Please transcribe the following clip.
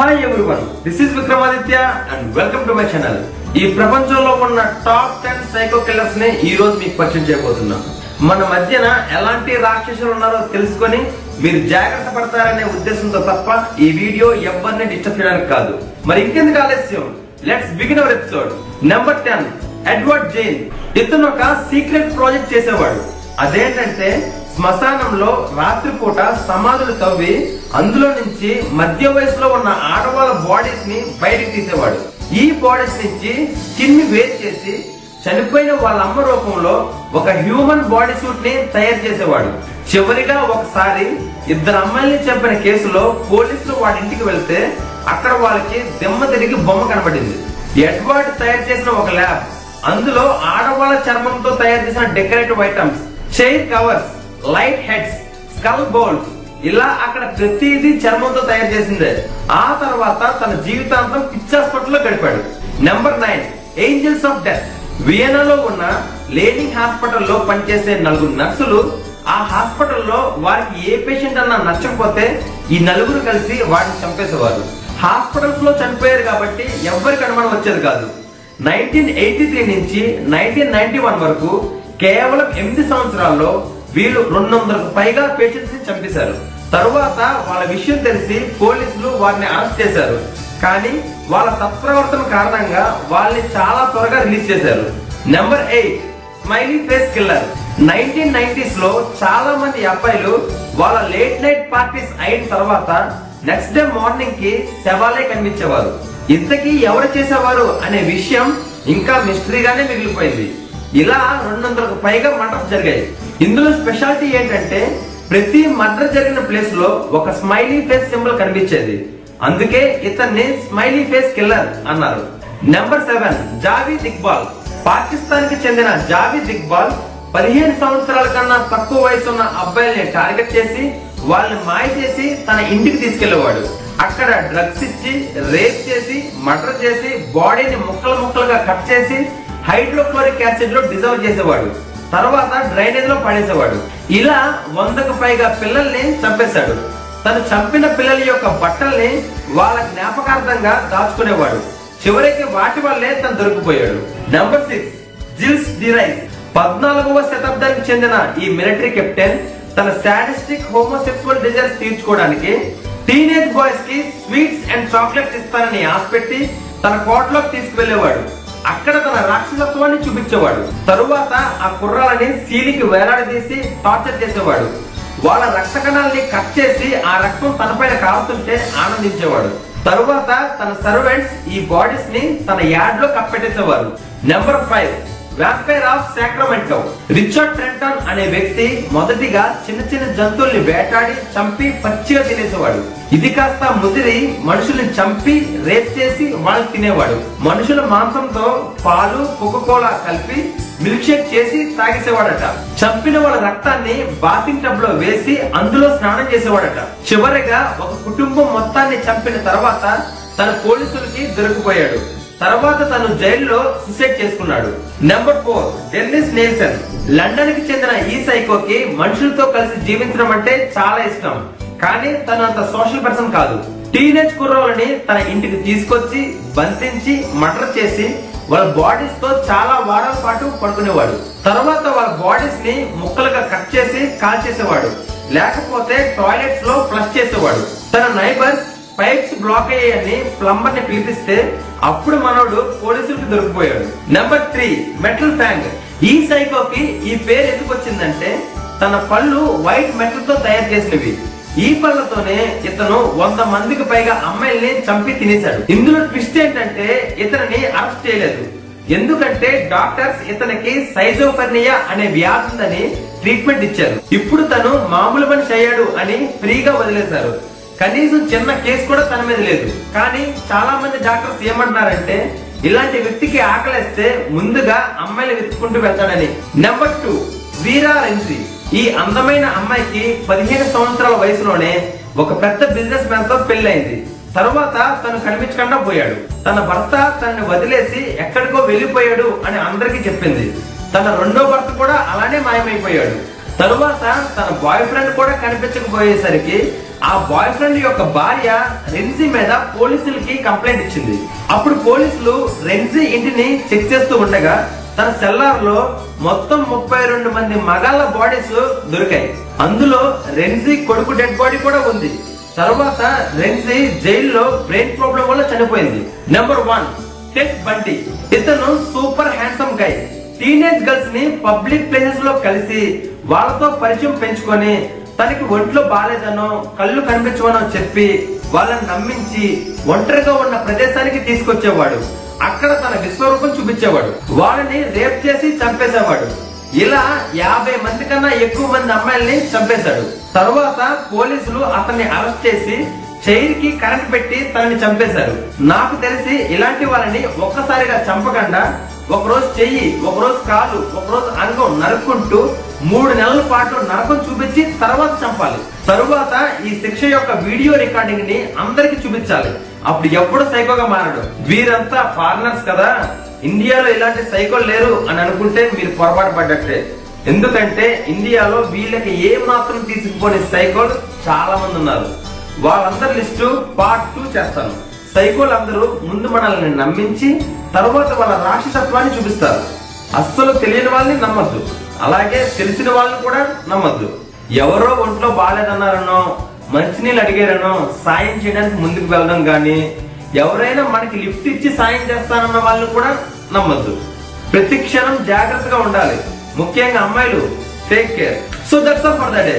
Hi everyone this is Vikramaditya and welcome to my channel ఈ ప్రపంచంలో ఉన్న top ten psycho కిల్లర్స్ని ఈ రోజు మీకు పరిచయం చేయబోతున్నాం. మన మధ్యన ఎలాంటి రాక్షసులు ఉన్నారో తెలుసుకొని మీరు జాగ్రత్త పడతారనే ఉద్దేశంతో తప్ప ఈ వీడియో ఎవరిని డిస్టర్బ్ చేయడానికి కాదు. మరి ఇంకెందుకు ఆలస్యం? Let's begin our episode number ten Edward Gein ఇతను ఒక సీక్రెట్ ప్రాజెక్ట్ చేసేవాడు. అదేంటంటే శ్మశానంలో రాత్రిపూట సమాధులు తవ్వి అందులో నుంచి మధ్య వయసులో ఉన్న ఆడవాళ్ళ బాడీస్ని బయటకు తీసేవాడు. ఈ బాడీస్ నుంచి స్కిన్ని వేరు చేసి చనిపోయిన వాళ్ళ అమ్మ రూపంలో ఒక హ్యూమన్ బాడీ సూట్ని తయారు చేసేవాడు. చివరిగా ఒకసారి ఇద్దరు అమ్మాయిల్ని చంపిన కేసులో పోలీసులు వాడి ఇంటికి వెళ్తే అక్కడ వాళ్ళకి దిమ్మ తిరిగి బొమ్మ కనబడింది. ఎడ్వర్డ్ తయారు చేసిన ఒక ల్యాబ్. అందులో ఆడవాళ్ళ చర్మంతో తయారు చేసిన decorative items chair covers light heads skull bowls ఇలా అక్కడ ప్రతిదీ చర్మంతో తయారు చేసిందే. ఆ తర్వాత తన జీవితాంతం పిచ్ హాస్పిటల్లో గడిపాడు. Number nine angels of death వియనాలో ఉన్న లేనింగ్ హాస్పిటల్లో పనిచేసే నలుగురు నర్సులు ఆ హాస్పిటల్లో వారికి ఏ పేషెంట్ అన్నా నచ్చకపోతే ఈ నలుగురు కలిసి వాడిని చంపేసేవారు. హాస్పిటల్స్లో చనిపోయారు కాబట్టి ఎవ్వరికి అనుమానం వచ్చేది కాదు. నైన్టీన్ ఎయిటీ త్రీ నుంచి నైన్టీన్ నైన్టీ వన్ వరకు కేవలం ఎనిమిది సంవత్సరాల్లో వీళ్ళు రెండు వందలకు పైగా పేషెంట్స్ని చంపేశారు. తరువాత వాళ్ళ విషయం తెలిసి పోలీసులు వారిని అరెస్ట్ చేశారు. కానీ వాళ్ళ సత్ప్రవర్తన కారణంగా వాళ్ళని చాలా త్వరగా రిలీజ్ చేశారు. Number eight smiley face killer. Nineteen నైన్టీస్లో చాలా మంది అబ్బాయిలు వాళ్ళ లేట్ నైట్ పార్టీస్ అయిన తర్వాత నెక్స్ట్ డే మార్నింగ్కి శవాలే కనిపించేవారు. ఇంతకీ ఎవరు చేసేవారు అనే విషయం ఇంకా మిస్టరీగానే మిగిలిపోయింది. ఇలా రెండు వందలకు పైగా మంటలు జరిగాయి. ఇందులో స్పెషాలిటీ ఏంటంటే ప్రతి మర్డర్ జరిగిన ప్లేస్లో ఒక స్మైలీ ఫేస్ సింబల్ కనిపించేది. అందుకే ఇతన్ని స్మైలీ ఫేస్ కిల్లర్ అన్నారు. నెంబర్ సెవెన్ జావీద్ ఇక్బాల్ పాకిస్తాన్కి చెందిన జావీద్ ఇక్బాల్ పదిహేను సంవత్సరాల కన్నా తక్కువ వయసు ఉన్న అబ్బాయిల్ని టార్గెట్ చేసి వాళ్ళని మాయ చేసి తన ఇంటికి తీసుకెళ్ళేవాడు అక్కడ డ్రగ్స్ ఇచ్చి రేప్ చేసి మర్డర్ చేసి బాడీని ముక్కలు ముక్కలుగా కట్ చేసి హైడ్రోక్లోరిక్ యాసిడ్లో డిజర్వ్ చేసేవాడు. తర్వాత డ్రైనేజ్లో పడేసేవాడు. ఇలా వందకు పైగా పిల్లల్ని చంపేశాడు. తను చంపిన పిల్లల యొక్క బట్టల్ని వాళ్ళ జ్ఞాపకార్థంగా దాచుకునేవాడు. చివరికి వాటి వల్లే తను దొరికిపోయాడు. నెంబర్ సిక్స్ జిల్స్ డిరైస్ పద్నాలుగవ శతాబ్దానికి చెందిన ఈ మిలిటరీ కెప్టెన్ తన సాడిస్టిక్ హోమోసెక్సువల్ డిజైర్స్ తీర్చుకోవడానికి టీనేజ్ బాయ్స్కి స్వీట్స్ అండ్ చాక్లెట్స్ ఇస్తానని ఆశపెట్టి తన కోటలోకి తీసుకువెళ్ళేవాడు అక్కడ తన రాక్షసత్వాన్ని చూపించేవాడు. తరువాత ఆ కుర్రాలని సీలికి వేలాడదీసి టార్చర్ చేసేవాడు. వాళ్ళ రక్త కణాలని కట్ చేసి ఆ రక్తం తనపైన కారుతుంటే ఆనందించేవాడు. తరువాత తన సర్వెంట్స్ ఈ బాడీస్ని తన యార్డ్లో కప్పెట్టేసేవారు. Number five. Vampire of Sacramento Richard Trenton అనే వ్యక్తి మొదటిగా చిన్న చిన్న జంతువుల్ని వేటాడి చంపి పచ్చిగా తినేసేవాడు. ఇది కాస్త ముదిరి మనుషుల్ని చంపి రేప్ చేసి వాళ్ళు తినేవాడు. మనుషుల మాంసంతో పాలు కోకోకోలా కలిపి మిల్క్ షేక్ చేసి తాగేసేవాడట. చంపిన వాళ్ళ రక్తాన్ని బాతింగ్ టబ్లో వేసి అందులో స్నానం చేసేవాడట. చివరిగా ఒక కుటుంబం మొత్తాన్ని చంపిన తర్వాత తన పోలీసులకి దొరికిపోయాడు. తర్వాత తను జైల్లో సుసైడ్ చేసుకున్నాడు. నెంబర్ ఫోర్ డెన్నిస్ నేల్సన్ లండన్కి చెందిన ఈ సైకోకి మనుషులతో కలిసి జీవించడం అంటే చాలా ఇష్టం. కానీ తను అంత సోషల్ పర్సన్ కాదు. టీనేజ్ కుర్రోళ్ళని తన ఇంటికి తీసుకొచ్చి బంధించి మర్డర్ చేసి వాళ్ళ బాడీస్తో చాలా వారాల పాటు పడుకునేవాడు. తర్వాత వాళ్ళ బాడీస్ని ముక్కలుగా కట్ చేసి కాల్ చేసేవాడు లేకపోతే టాయిలెట్స్లో ఫ్లష్ చేసేవాడు. తన పైప్స్ బ్లాక్ అయ్యాయని ప్లంబర్ని పిలిపిస్తే అప్పుడు మనోడు పోలీసులకు దొరికిపోయాడు. నెంబర్ త్రీ మెటల్ ఫ్యాంగ్ ఈ సైకోకి ఈ పేరు ఎందుకు వచ్చిందంటే తన పళ్ళు వైట్ మెటల్తో తయారు చేసినవి. ఈ పళ్ళతోనే ఇతను వంద మందికి పైగా అమ్మాయిల్ని చంపి తినేశాడు. ఇందులో ట్విస్ట్ ఏంటంటే ఇతనిని అరెస్ట్ చేయలేదు. ఎందుకంటే డాక్టర్స్ ఇతనికి సైజోఫర్నియా అనే వ్యాధి ఉందని ట్రీట్మెంట్ ఇచ్చారు. ఇప్పుడు తను మామూలు మనిషి అయ్యాడు అని ఫ్రీగా వదిలేశారు. కనీసం చిన్న కేసు కూడా తన మీద లేదు. కానీ చాలా మంది డాక్టర్స్ ఏమంటున్నారంటే ఇలాంటి వ్యక్తికి ఆకలిస్తే ముందుగా అమ్మాయిలు వెతుక్కుంటూ వెళ్తాడని. నెంబర్ టూ వీరా రెంజీ ఈ అందమైన అమ్మాయికి పదిహేను సంవత్సరాల వయసులోనే ఒక పెద్ద బిజినెస్ మ్యాన్తో పెళ్ళైంది తరువాత తను కనిపించకుండా పోయాడు. తన భర్త తనని వదిలేసి ఎక్కడికో వెళ్ళిపోయాడు అని అందరికీ చెప్పింది. తన రెండో భర్త కూడా అలానే మాయమైపోయాడు. తరువాత తన బాయ్ ఫ్రెండ్ కూడా కనిపించకపోయేసరికి ఆ బాయ్ ఫ్రెండ్ యొక్క భార్య రెన్జీ మీద పోలీసులకి కంప్లైంట్ ఇచ్చింది. అప్పుడు పోలీసులు రెన్జీ ఇంటిని చెక్ చేస్తూ ఉండగా తన సెల్లార్లో మొత్తం ముప్పై రెండు మంది మగాళ్ళ బాడీస్ దొరికాయి. అందులో రెన్జీ కొడుకు డెడ్ బాడీ కూడా ఉంది. తర్వాత రెన్జీ జైల్లో బ్రెయిన్ ప్రాబ్లం వల్ల చనిపోయింది. నెంబర్ వన్ టెక్ బండి ఇతను సూపర్ హ్యాండ్సమ్ గై టీనేజ్ గర్ల్స్ని పబ్లిక్ ప్లేసెస్లో కలిసి వాళ్ళతో పరిచయం పెంచుకొని తనకి ఒంట్లో బాగాలేదనో కళ్ళు కనిపించవనో చెప్పి వాళ్ళని నమ్మించి ఒంటరిగా ఉన్న ప్రదేశానికి తీసుకొచ్చేవాడు. అక్కడ తన విశ్వరూపం చూపించేవాడు. వాళ్ళని రేప్ చేసి చంపేసేవాడు. ఇలా యాభై మంది కన్నా ఎక్కువ మంది అమ్మాయిల్ని చంపేశాడు. తరువాత పోలీసులు అతన్ని అరెస్ట్ చేసి చైర్కి కరెంట్ పెట్టి తనని చంపేశారు. నాకు తెలిసి ఇలాంటి వాళ్ళని ఒక్కసారిగా చంపకుండా ఒకరోజు చెయ్యి ఒకరోజు కాలు ఒకరోజు అంగం నరుక్కుంటూ మూడు నెలల పాటు నరకం చూపించి తర్వాత చంపాలి. తరువాత ఈ శిక్ష యొక్క వీడియో రికార్డింగ్ని అందరికి చూపించాలి. అప్పుడు ఎప్పుడు సైకోగా మారడు. వీరంతా ఫారినర్స్ కదా. ఇండియాలో ఇలాంటి సైకోలు లేరు అని అనుకుంటే మీరు పొరపాటు పడ్డట్టే ఎందుకంటే ఇండియాలో వీళ్ళకి ఏ మాత్రం తీసుకుపోని సైకోలు చాలా మంది ఉన్నారు. వాళ్ళందరి లిస్టు పార్ట్ టూ చేస్తాను. సైకోలు అందరూ ముందు మనల్ని నమ్మించి తర్వాత వాళ్ళ రాక్షసత్వాన్ని చూపిస్తారు. అస్సలు తెలియని వాళ్ళని నమ్మద్దు. అలాగే తెలిసిన వాళ్ళని కూడా నమ్మద్దు. ఎవరో ఒంట్లో బాగాలేదన్నారనో మంచినీళ్ళు అడిగారనో సాయం చేయడానికి ముందుకు వెళ్ళడం కానీ ఎవరైనా మనకి లిఫ్ట్ ఇచ్చి సాయం చేస్తానన్న వాళ్ళని కూడా నమ్మద్దు. ప్రతి క్షణం జాగ్రత్తగా ఉండాలి. ముఖ్యంగా అమ్మాయిలు take care so that's all for the day